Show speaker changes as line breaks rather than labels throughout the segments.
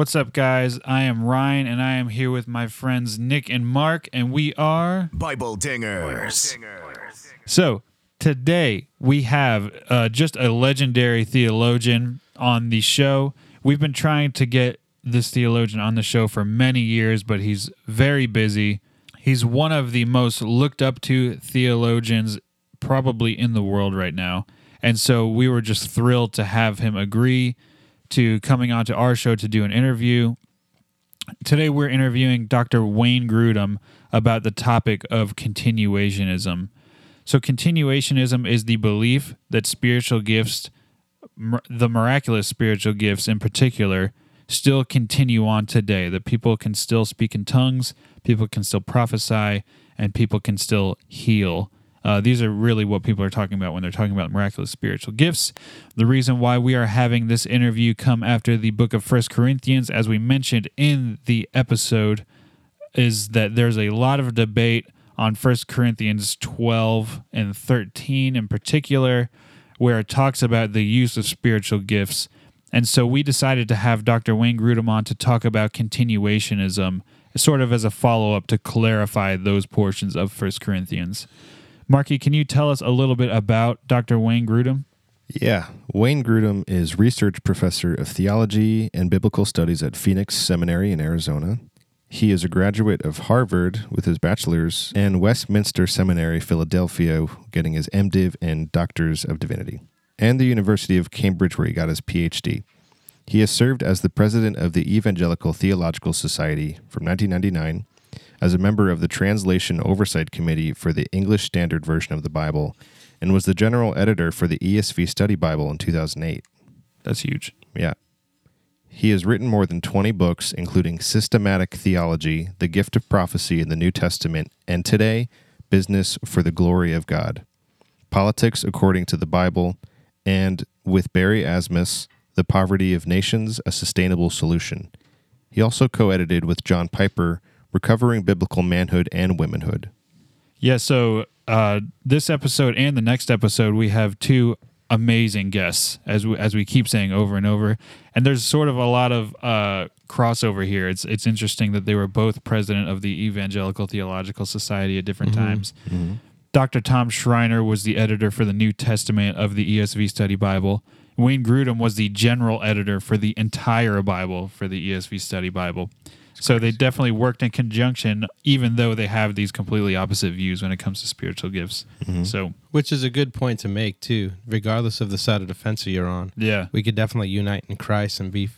What's up, guys? I am Ryan, and I am here with my friends Nick and Mark, and we are
Bible Dingers.
So today we have uh, just a legendary theologian on the show. We've been trying to get this theologian on the show for many years, but he's very busy. He's one of the most looked up to theologians probably in the world right now. And so we were just thrilled to have him agree to coming onto our show to do an interview. Today we're interviewing Dr. Wayne Grudem about the topic of continuationism. So, continuationism is the belief that spiritual gifts, the miraculous spiritual gifts in particular, still continue on today. That people can still speak in tongues, people can still prophesy, and people can still heal. Uh, these are really what people are talking about when they're talking about miraculous spiritual gifts. The reason why we are having this interview come after the book of First Corinthians, as we mentioned in the episode, is that there's a lot of debate on 1 Corinthians 12 and 13 in particular, where it talks about the use of spiritual gifts. And so we decided to have Dr. Wayne Grudem on to talk about continuationism, sort of as a follow up to clarify those portions of 1 Corinthians. Marky, can you tell us a little bit about Dr. Wayne Grudem?
Yeah, Wayne Grudem is research professor of theology and biblical studies at Phoenix Seminary in Arizona. He is a graduate of Harvard with his bachelor's and Westminster Seminary, Philadelphia, getting his MDiv and Doctors of Divinity, and the University of Cambridge, where he got his PhD. He has served as the president of the Evangelical Theological Society from 1999, as a member of the Translation Oversight Committee for the English Standard Version of the Bible, and was the general editor for the ESV Study Bible in 2008.
That's huge.
Yeah. He has written more than 20 books, including Systematic Theology, The Gift of Prophecy in the New Testament, and today, Business for the Glory of God, Politics According to the Bible, and with Barry Asmus, The Poverty of Nations, A Sustainable Solution. He also co edited with John Piper, Recovering Biblical Manhood and Womanhood.
Yeah, so uh, this episode and the next episode, we have two amazing guests, as we, as we keep saying over and over. And there's sort of a lot of uh, crossover here. It's it's interesting that they were both president of the Evangelical Theological Society at different times. Dr. Tom Schreiner was the editor for the New Testament of the ESV Study Bible. Wayne Grudem was the general editor for the entire Bible for the ESV Study Bible. So they definitely worked in conjunction, even though they have these completely opposite views when it comes to spiritual gifts. So
Which is a good point to make too, regardless of the side of the fence you're on.
yeah,
We could definitely unite in Christ and be,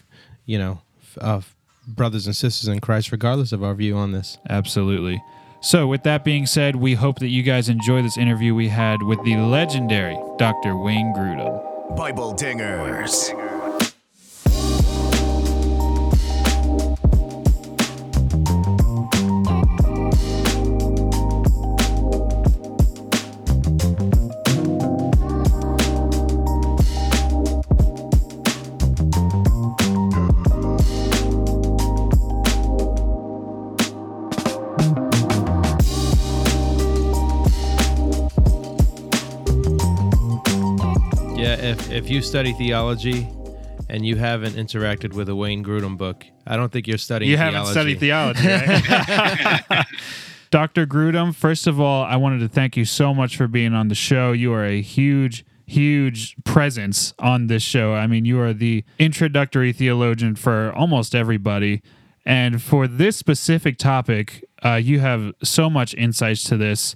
you know, uh, brothers and sisters in Christ, regardless of our view on this.
absolutely. So with that being said, we hope that you guys enjoy this interview we had with the legendary Dr. Wayne Grudem.
Bible Dingers.
You study theology and you haven't interacted with a Wayne Grudem book, I don't think you're studying.
You
theology.
haven't studied theology, right? Dr. Grudem, first of all, I wanted to thank you so much for being on the show. You are a huge, huge presence on this show. I mean, you are the introductory theologian for almost everybody. And for this specific topic, uh, you have so much insights to this.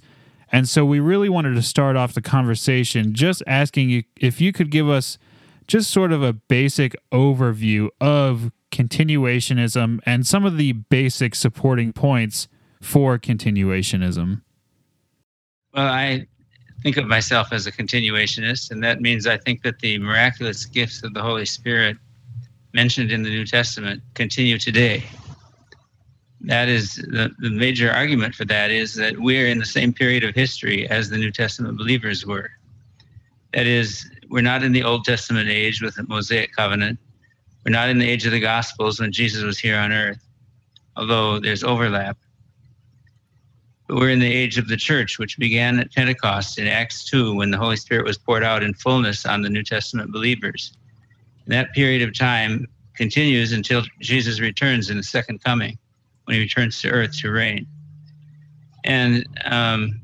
And so we really wanted to start off the conversation just asking you if you could give us just sort of a basic overview of continuationism and some of the basic supporting points for continuationism.
Well, I think of myself as a continuationist, and that means I think that the miraculous gifts of the Holy Spirit mentioned in the New Testament continue today. That is the, the major argument for that is that we're in the same period of history as the New Testament believers were. That is, we're not in the Old Testament age with the Mosaic covenant. We're not in the age of the Gospels when Jesus was here on earth, although there's overlap. But we're in the age of the church, which began at Pentecost in Acts 2 when the Holy Spirit was poured out in fullness on the New Testament believers. In that period of time, continues until Jesus returns in the second coming, when he returns to earth to reign. And um,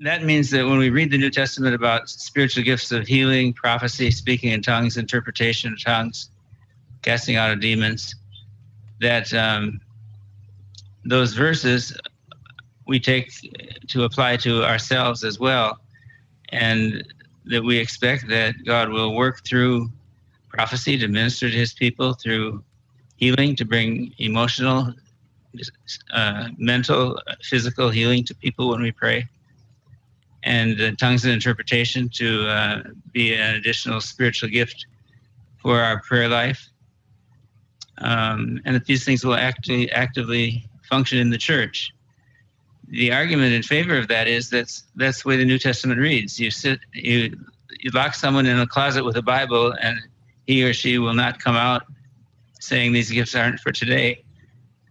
that means that when we read the New Testament about spiritual gifts of healing, prophecy, speaking in tongues, interpretation of tongues, casting out of demons, that um, those verses we take to apply to ourselves as well, and that we expect that God will work through prophecy to minister to his people, through healing to bring emotional, uh, mental, physical healing to people when we pray and uh, tongues and interpretation to uh, be an additional spiritual gift for our prayer life. Um, and that these things will actively function in the church. The argument in favor of that is that's that's the way the New Testament reads. You sit, you you lock someone in a closet with a Bible, and he or she will not come out saying these gifts aren't for today.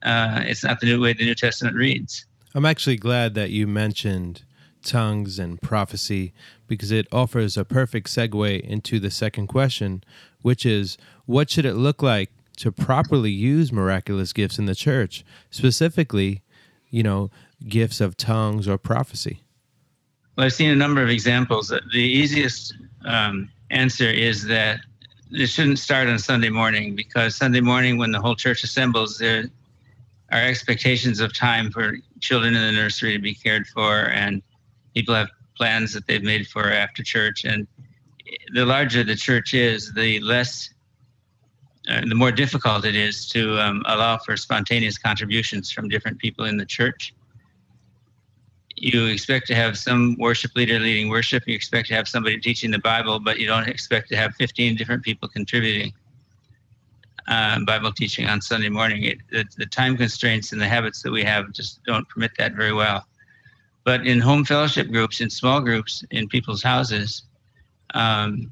Uh, it's not the new way the New Testament reads.
I'm actually glad that you mentioned tongues and prophecy because it offers a perfect segue into the second question, which is what should it look like to properly use miraculous gifts in the church, specifically, you know, gifts of tongues or prophecy?
Well, I've seen a number of examples. The easiest um, answer is that it shouldn't start on Sunday morning because Sunday morning, when the whole church assembles, there are expectations of time for children in the nursery to be cared for and people have plans that they've made for after church. And the larger the church is the less uh, the more difficult it is to um, allow for spontaneous contributions from different people in the church you expect to have some worship leader leading worship you expect to have somebody teaching the bible but you don't expect to have 15 different people contributing uh, bible teaching on sunday morning it, the, the time constraints and the habits that we have just don't permit that very well but in home fellowship groups, in small groups, in people's houses, um,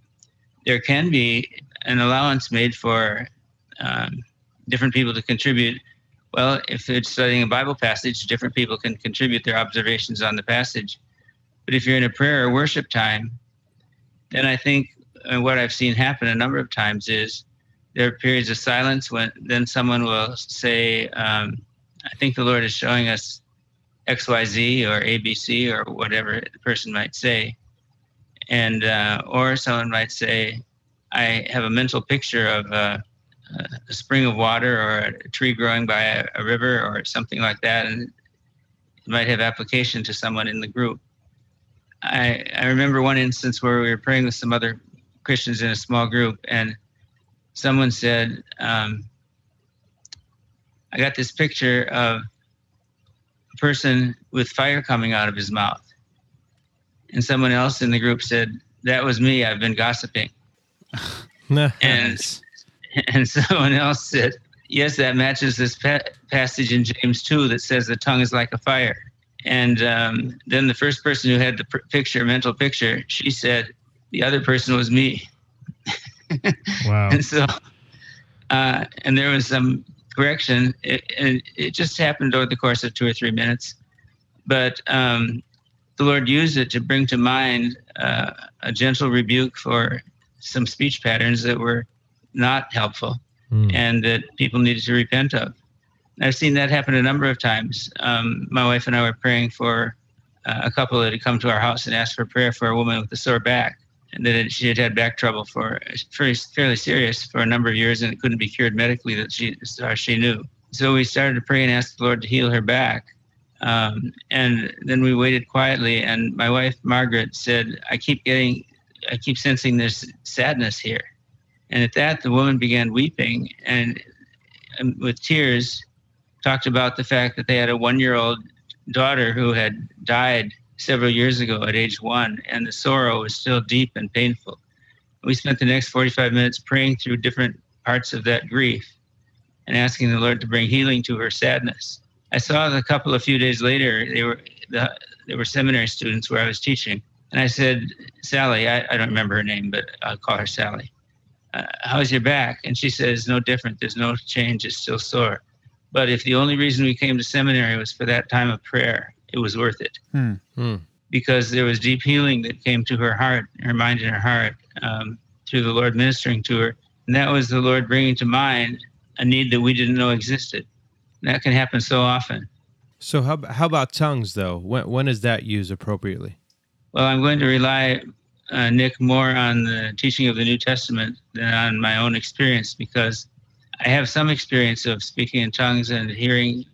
there can be an allowance made for um, different people to contribute. Well, if it's studying a Bible passage, different people can contribute their observations on the passage. But if you're in a prayer or worship time, then I think uh, what I've seen happen a number of times is there are periods of silence when then someone will say, um, I think the Lord is showing us XYZ or ABC or whatever the person might say. And, uh, or someone might say, I have a mental picture of a, a spring of water or a tree growing by a, a, river or something like that. And it might have application to someone in the group. I, I remember one instance where we were praying with some other Christians in a small group, and someone said, um, I got this picture of a person with fire coming out of his mouth. And someone else in the group said, That was me. I've been gossiping. and, and someone else said, Yes, that matches this pa- passage in James 2 that says the tongue is like a fire. And um, then the first person who had the pr- picture, mental picture, she said, The other person was me.
wow.
and so, uh, and there was some correction. It, and it just happened over the course of two or three minutes. But um, the Lord used it to bring to mind uh, a gentle rebuke for some speech patterns that were not helpful mm. and that people needed to repent of. I've seen that happen a number of times. Um, my wife and I were praying for uh, a couple that had come to our house and asked for prayer for a woman with a sore back and that she had had back trouble for fairly, fairly serious for a number of years, and it couldn't be cured medically. That she she knew. So we started to pray and ask the Lord to heal her back. Um, and then we waited quietly, and my wife Margaret said, "I keep getting, I keep sensing this sadness here." And at that, the woman began weeping and, and with tears, talked about the fact that they had a one-year-old daughter who had died several years ago at age one, and the sorrow was still deep and painful. We spent the next 45 minutes praying through different parts of that grief and asking the Lord to bring healing to her sadness. I saw a couple a few days later, they were the, they were seminary students where I was teaching, and I said, Sally, I, I don't remember her name, but I'll call her Sally. Uh, how's your back? And she says, no different. There's no change. It's still sore. But if the only reason we came to seminary was for that time of prayer, it was worth it.
Hmm.
Hmm.
Because there was deep healing that came to her heart, her mind, and her heart um, through the Lord ministering to her And that was the Lord bringing to mind a need that we didn't know existed. That can happen so often.
So how how about tongues though? When when is that used appropriately?
Well, I'm going to rely, uh, Nick, more on the teaching of the New Testament than on my own experience because I have some experience of speaking in tongues and hearing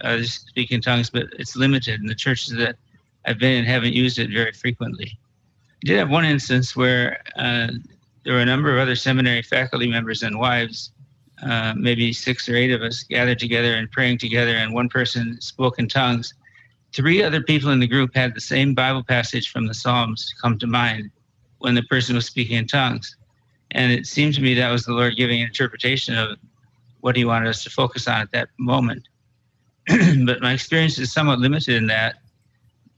others speak in tongues, but it's limited. And the churches that I've been in haven't used it very frequently. I did have one instance where uh, there were a number of other seminary faculty members and wives, uh, maybe six or eight of us, gathered together and praying together, and one person spoke in tongues. Three other people in the group had the same Bible passage from the Psalms come to mind when the person was speaking in tongues. And it seemed to me that was the Lord giving an interpretation of what He wanted us to focus on at that moment. but my experience is somewhat limited in that.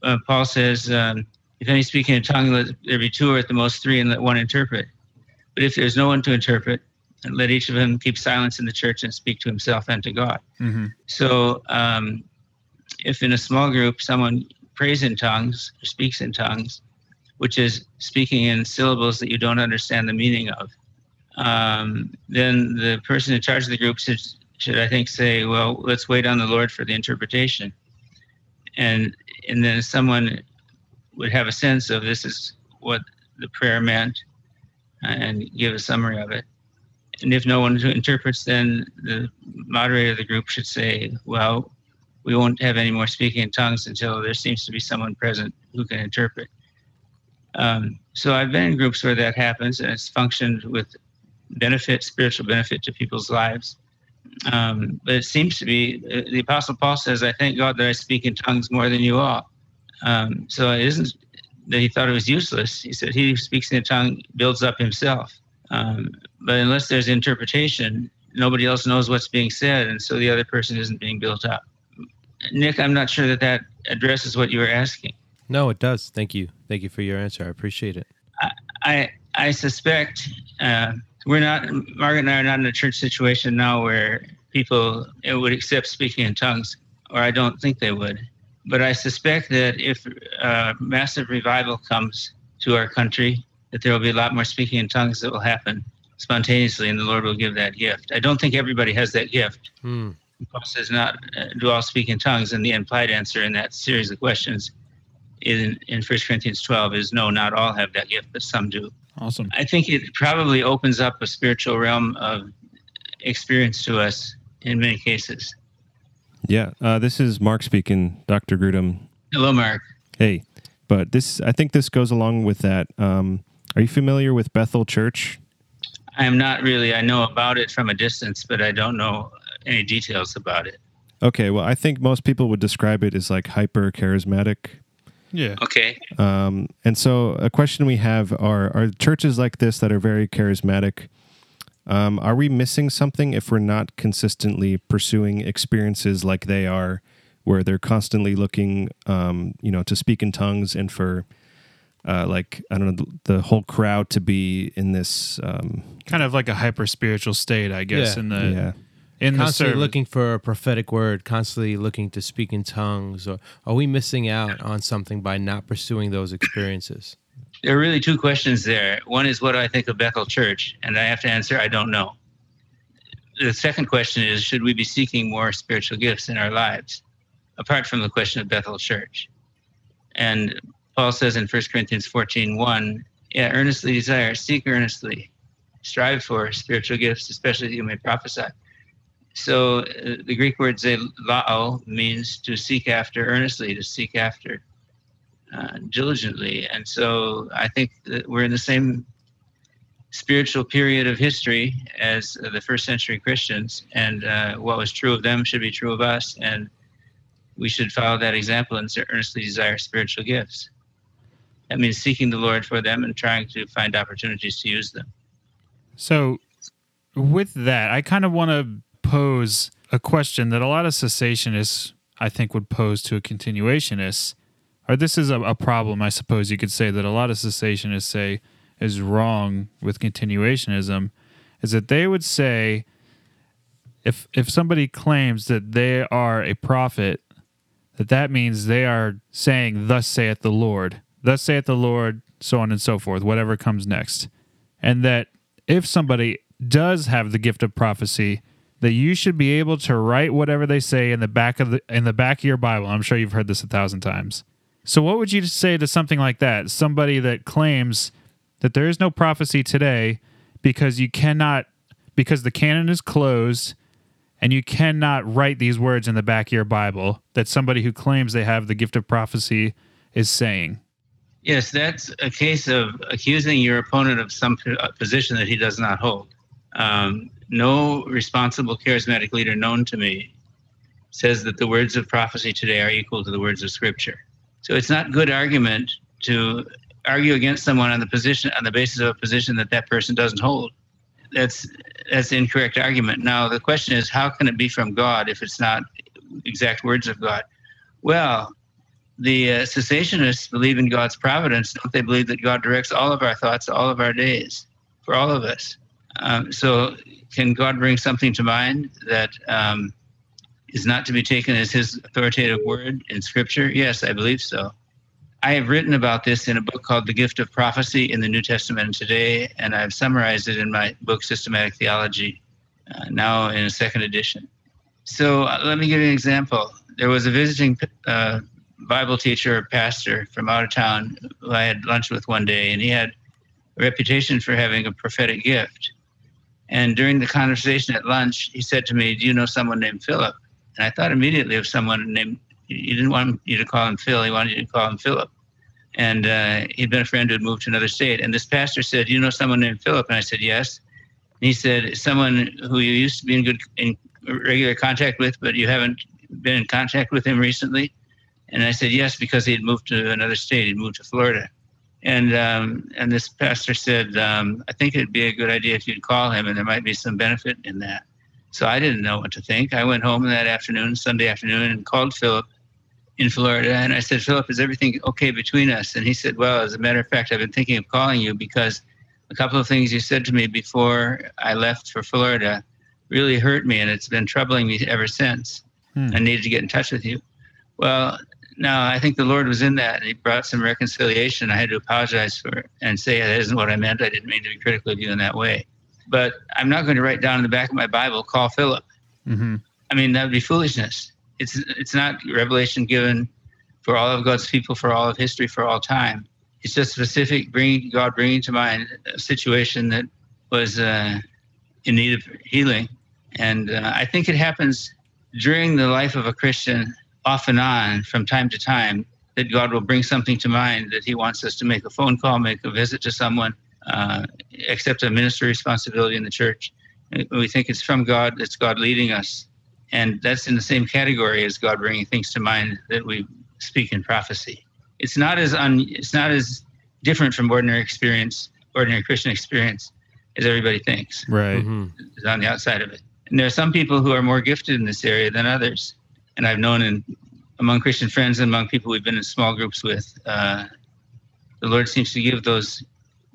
Uh, Paul says, um, if any speaking in tongue, let there be two or at the most three, and let one interpret. But if there's no one to interpret, let each of them keep silence in the church and speak to himself and to God.
Mm-hmm.
So, um, if in a small group someone prays in tongues or speaks in tongues, which is speaking in syllables that you don't understand the meaning of, um, then the person in charge of the group should, should, I think, say, "Well, let's wait on the Lord for the interpretation," and and then someone would have a sense of this is what the prayer meant, and give a summary of it. And if no one interprets, then the moderator of the group should say, "Well, we won't have any more speaking in tongues until there seems to be someone present who can interpret. Um, so I've been in groups where that happens, and it's functioned with benefit, spiritual benefit to people's lives. Um, but it seems to be the Apostle Paul says, "I thank God that I speak in tongues more than you all." Um, so it isn't that he thought it was useless. He said he speaks in a tongue builds up himself. Um, but unless there's interpretation, nobody else knows what's being said, and so the other person isn't being built up. Nick, I'm not sure that that addresses what you were asking.
No, it does. Thank you. Thank you for your answer. I appreciate it.
I I suspect uh, we're not Margaret and I are not in a church situation now where people would accept speaking in tongues, or I don't think they would. But I suspect that if uh, massive revival comes to our country, that there will be a lot more speaking in tongues that will happen spontaneously, and the Lord will give that gift. I don't think everybody has that gift.
Hmm.
Paul says not uh, do all speak in tongues, and the implied answer in that series of questions in in 1 Corinthians 12 is no, not all have that gift, but some do.
Awesome.
I think it probably opens up a spiritual realm of experience to us in many cases.
Yeah, uh, this is Mark speaking, Dr. Grudem.
Hello, Mark.
Hey, but this I think this goes along with that. Um, are you familiar with Bethel Church?
I am not really. I know about it from a distance, but I don't know any details about it.
Okay, well, I think most people would describe it as like hyper charismatic.
Yeah.
Okay.
Um, and so, a question we have are: Are churches like this that are very charismatic? Um, are we missing something if we're not consistently pursuing experiences like they are, where they're constantly looking, um, you know, to speak in tongues and for, uh, like I don't know, the, the whole crowd to be in this, um,
Kind of like a hyper spiritual state, I guess,
Yeah.
in the
yeah,
in the
constantly
service.
looking for a prophetic word, constantly looking to speak in tongues, or are we missing out on something by not pursuing those experiences?
There are really two questions there. One is what do I think of Bethel Church, and I have to answer I don't know. The second question is should we be seeking more spiritual gifts in our lives, apart from the question of Bethel Church? And Paul says in 1 Corinthians 14, 1, yeah, earnestly desire, seek earnestly, strive for spiritual gifts, especially that you may prophesy. So uh, the Greek word zelao means to seek after earnestly, to seek after uh, diligently. And so I think that we're in the same spiritual period of history as uh, the first century Christians, and uh, what was true of them should be true of us. And we should follow that example and earnestly desire spiritual gifts. That means seeking the Lord for them and trying to find opportunities to use them.
So, with that, I kind of want to pose a question that a lot of cessationists, I think, would pose to a continuationist. Or this is a, a problem, I suppose you could say, that a lot of cessationists say is wrong with continuationism, is that they would say if if somebody claims that they are a prophet, that that means they are saying, "Thus saith the Lord," "Thus saith the Lord," so on and so forth, whatever comes next, and that if somebody does have the gift of prophecy, that you should be able to write whatever they say in the back of the in the back of your Bible. I'm sure you've heard this a thousand times. So what would you say to something like that? Somebody that claims that there is no prophecy today because you cannot because the canon is closed and you cannot write these words in the back of your Bible that somebody who claims they have the gift of prophecy is saying.
Yes, that's a case of accusing your opponent of some uh, position that he does not hold. Um, no responsible charismatic leader known to me says that the words of prophecy today are equal to the words of Scripture. So it's not good argument to argue against someone on the position on the basis of a position that that person doesn't hold. That's that's the incorrect argument. Now the question is, how can it be from God if it's not exact words of God? Well, the uh, cessationists believe in God's providence. Don't they believe that God directs all of our thoughts, all of our days, for all of us? Um, so, can God bring something to mind that um, is not to be taken as His authoritative word in Scripture? Yes, I believe so. I have written about this in a book called The Gift of Prophecy in the New Testament Today, and I've summarized it in my book Systematic Theology, uh, now in a second edition. So, uh, let me give you an example. There was a visiting uh, Bible teacher or pastor from out of town who I had lunch with one day, and he had a reputation for having a prophetic gift. And during the conversation at lunch, he said to me, Do you know someone named Philip? And I thought immediately of someone named, he didn't want you to call him Phil, he wanted you to call him Philip. And uh, he'd been a friend who had moved to another state. And this pastor said, Do you know someone named Philip? And I said, Yes. And he said, Someone who you used to be in good, in regular contact with, but you haven't been in contact with him recently? And I said, Yes, because he had moved to another state, he'd moved to Florida. And um, and this pastor said, um, I think it'd be a good idea if you'd call him, and there might be some benefit in that. So I didn't know what to think. I went home that afternoon, Sunday afternoon, and called Philip in Florida. And I said, Philip, is everything okay between us? And he said, Well, as a matter of fact, I've been thinking of calling you because a couple of things you said to me before I left for Florida really hurt me, and it's been troubling me ever since.
Hmm.
I needed to get in touch with you. Well, no, I think the Lord was in that. and He brought some reconciliation. I had to apologize for it and say that isn't what I meant. I didn't mean to be critical of you in that way. But I'm not going to write down in the back of my Bible, call Philip.
Mm-hmm.
I mean, that would be foolishness. It's it's not revelation given for all of God's people for all of history for all time. It's just specific, bringing God bringing to mind a situation that was uh, in need of healing, and uh, I think it happens during the life of a Christian off and on from time to time that God will bring something to mind that He wants us to make a phone call, make a visit to someone, uh, accept a ministry responsibility in the church. We think it's from God, it's God leading us. And that's in the same category as God bringing things to mind that we speak in prophecy. It's not as un, it's not as different from ordinary experience, ordinary Christian experience, as everybody thinks
Right.
Mhm.
is on the outside of it. And there are some people who are more gifted in this area than others. And I've known in among Christian friends and among people we've been in small groups with, uh, the Lord seems to give those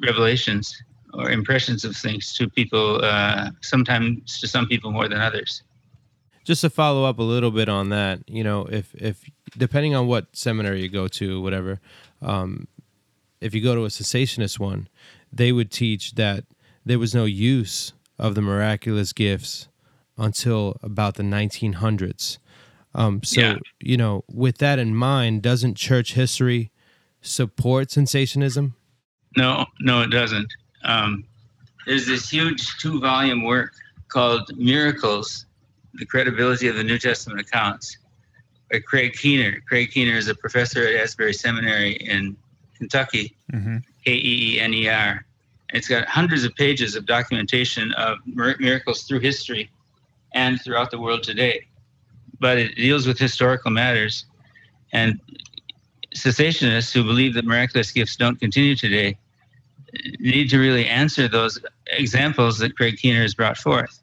revelations or impressions of things to people, uh, sometimes to some people more than others.
just to follow up a little bit on that you know if if depending on what seminary you go to whatever um, if you go to a cessationist one they would teach that there was no use of the miraculous gifts until about the 1900s um, so
Yeah.
you know with that in mind doesn't church history support cessationism
No, no, it doesn't. Um, there's this huge two volume work called Miracles The Credibility of the New Testament Accounts by Craig Keener. Craig Keener is a professor at Asbury Seminary in Kentucky,
Mm-hmm.
K E E N E R. It's got hundreds of pages of documentation of miracles through history and throughout the world today. But it deals with historical matters. And cessationists who believe that miraculous gifts don't continue today need to really answer those examples that Craig Keener has brought forth.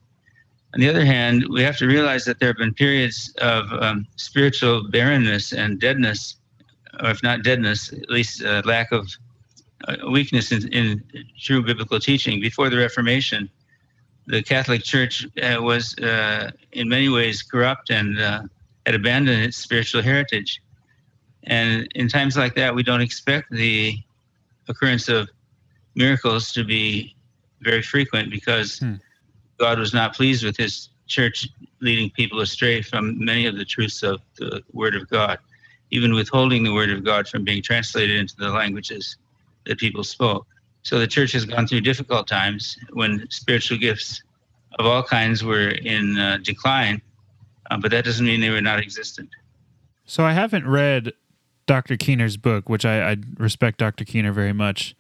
On the other hand, we have to realize that there have been periods of um, spiritual barrenness and deadness, or if not deadness, at least uh, lack of uh, weakness in, in true biblical teaching. Before the Reformation, the Catholic Church uh, was uh, in many ways corrupt and uh, had abandoned its spiritual heritage. And in times like that, we don't expect the occurrence of miracles to be very frequent because
Hmm.
God was not pleased with his church leading people astray from many of the truths of the Word of God, even withholding the Word of God from being translated into the languages that people spoke. So the church has gone through difficult times when spiritual gifts of all kinds were in uh, decline, uh, but that doesn't mean they were not existent.
So I haven't read Dr. Keener's book, which I, I respect Dr. Keener very much.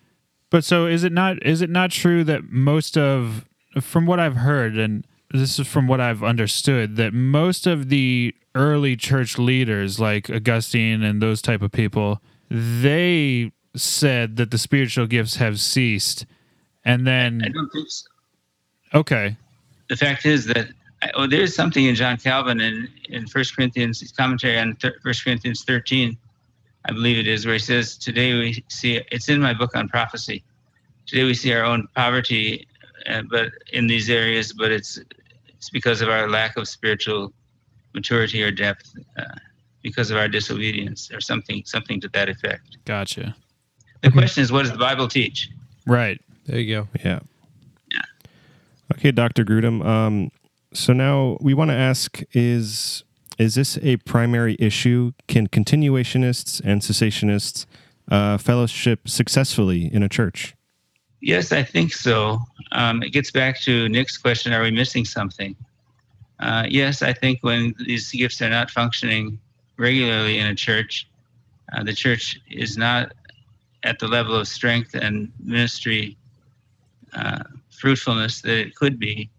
But so is it not is it not true that most of from what I've heard and this is from what I've understood that most of the early church leaders like Augustine and those type of people they said that the spiritual gifts have ceased and then I
don't think so.
okay
the fact is that oh, there's something in John Calvin in in First Corinthians commentary on First Corinthians 13, I believe it is, where he says, "Today we see it's in my book on prophecy. Today we see our own poverty, uh, but in these areas, but it's it's because of our lack of spiritual maturity or depth, uh, because of our disobedience or something something to that effect."
gotcha
The question is, what does the Bible teach?
right
There you go.
Yeah. Okay, Dr. Grudem. Um, so now we want to ask is is this a primary issue? Can continuationists and cessationists uh, fellowship successfully in a church?
Yes, I think so. Um, it gets back to Nick's question: Are we missing something? Uh, yes, I think when these gifts are not functioning regularly in a church, uh, the church is not at the level of strength and ministry uh, fruitfulness that it could be.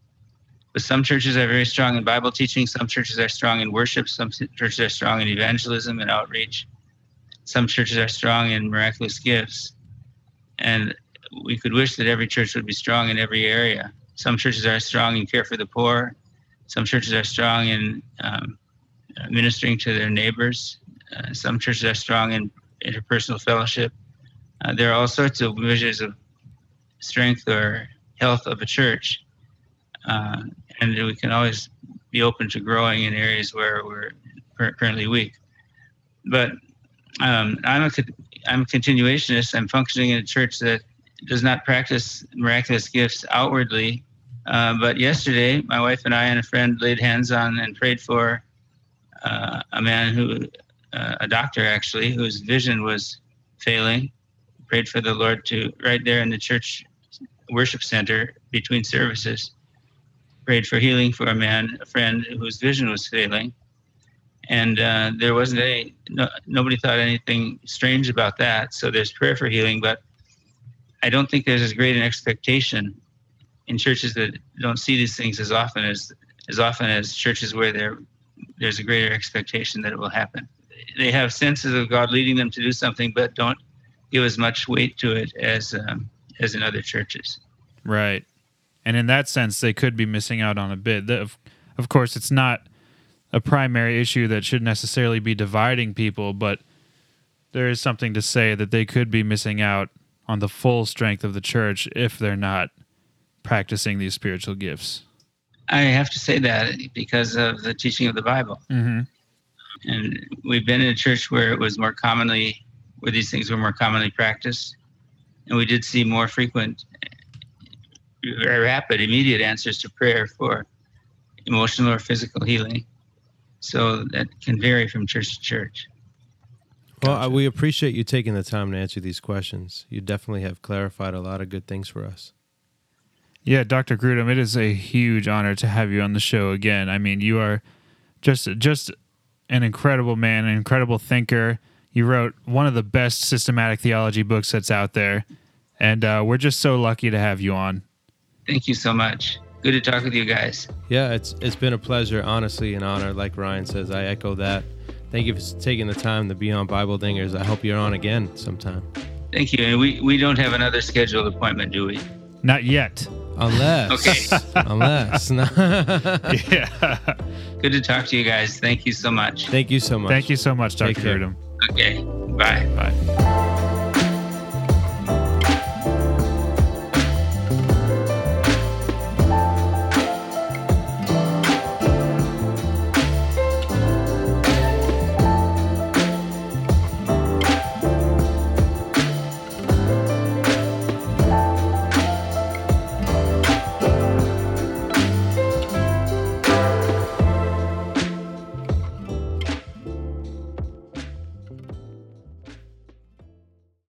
But some churches are very strong in Bible teaching. Some churches are strong in worship. Some churches are strong in evangelism and outreach. Some churches are strong in miraculous gifts. And we could wish that every church would be strong in every area. Some churches are strong in care for the poor. Some churches are strong in um, ministering to their neighbors. Uh, some churches are strong in interpersonal fellowship. Uh, there are all sorts of measures of strength or health of a church. Uh, and we can always be open to growing in areas where we're currently weak. But um, I'm a I'm a continuationist. I'm functioning in a church that does not practice miraculous gifts outwardly. Uh, but yesterday, my wife and I and a friend laid hands on and prayed for uh, a man who, uh, a doctor actually, whose vision was failing. Prayed for the Lord to right there in the church worship center between services. Prayed for healing for a man, a friend whose vision was failing, and uh, there wasn't any. No, nobody thought anything strange about that. So there's prayer for healing, but I don't think there's as great an expectation in churches that don't see these things as often as as often as churches where there there's a greater expectation that it will happen. They have senses of God leading them to do something, but don't give as much weight to it as um, as in other churches.
Right. And in that sense, they could be missing out on a bit. Of, of course, it's not a primary issue that should necessarily be dividing people, but there is something to say that they could be missing out on the full strength of the church if they're not practicing these spiritual gifts.
I have to say that because of the teaching of the Bible.
Mm-hmm.
and we've been in a church where it was more commonly where these things were more commonly practiced and we did see more frequent very rapid immediate answers to prayer for emotional or physical healing so that can vary from church to church
Well, uh, we appreciate you taking the time to answer these questions. You definitely have clarified a lot of good things for us.
Yeah, Dr. Grudem, it is a huge honor to have you on the show again. I mean, you are just just an incredible man, an incredible thinker. You wrote one of the best systematic theology books that's out there, and uh, we're just so lucky to have you on.
thank you so much good to talk with you guys
Yeah, it's it's been a pleasure, honestly, an honor. Like Ryan says, I echo that. Thank you for taking the time to be on Bible Dingers. I hope you're on again sometime.
thank you and we we don't have another scheduled appointment do we
Not yet.
Unless,
Okay.
unless.
Yeah.
good to talk to you guys thank you so much
Thank you so much.
Thank you so much,
Take
Dr.
care.
Grudem.
Okay bye
Bye.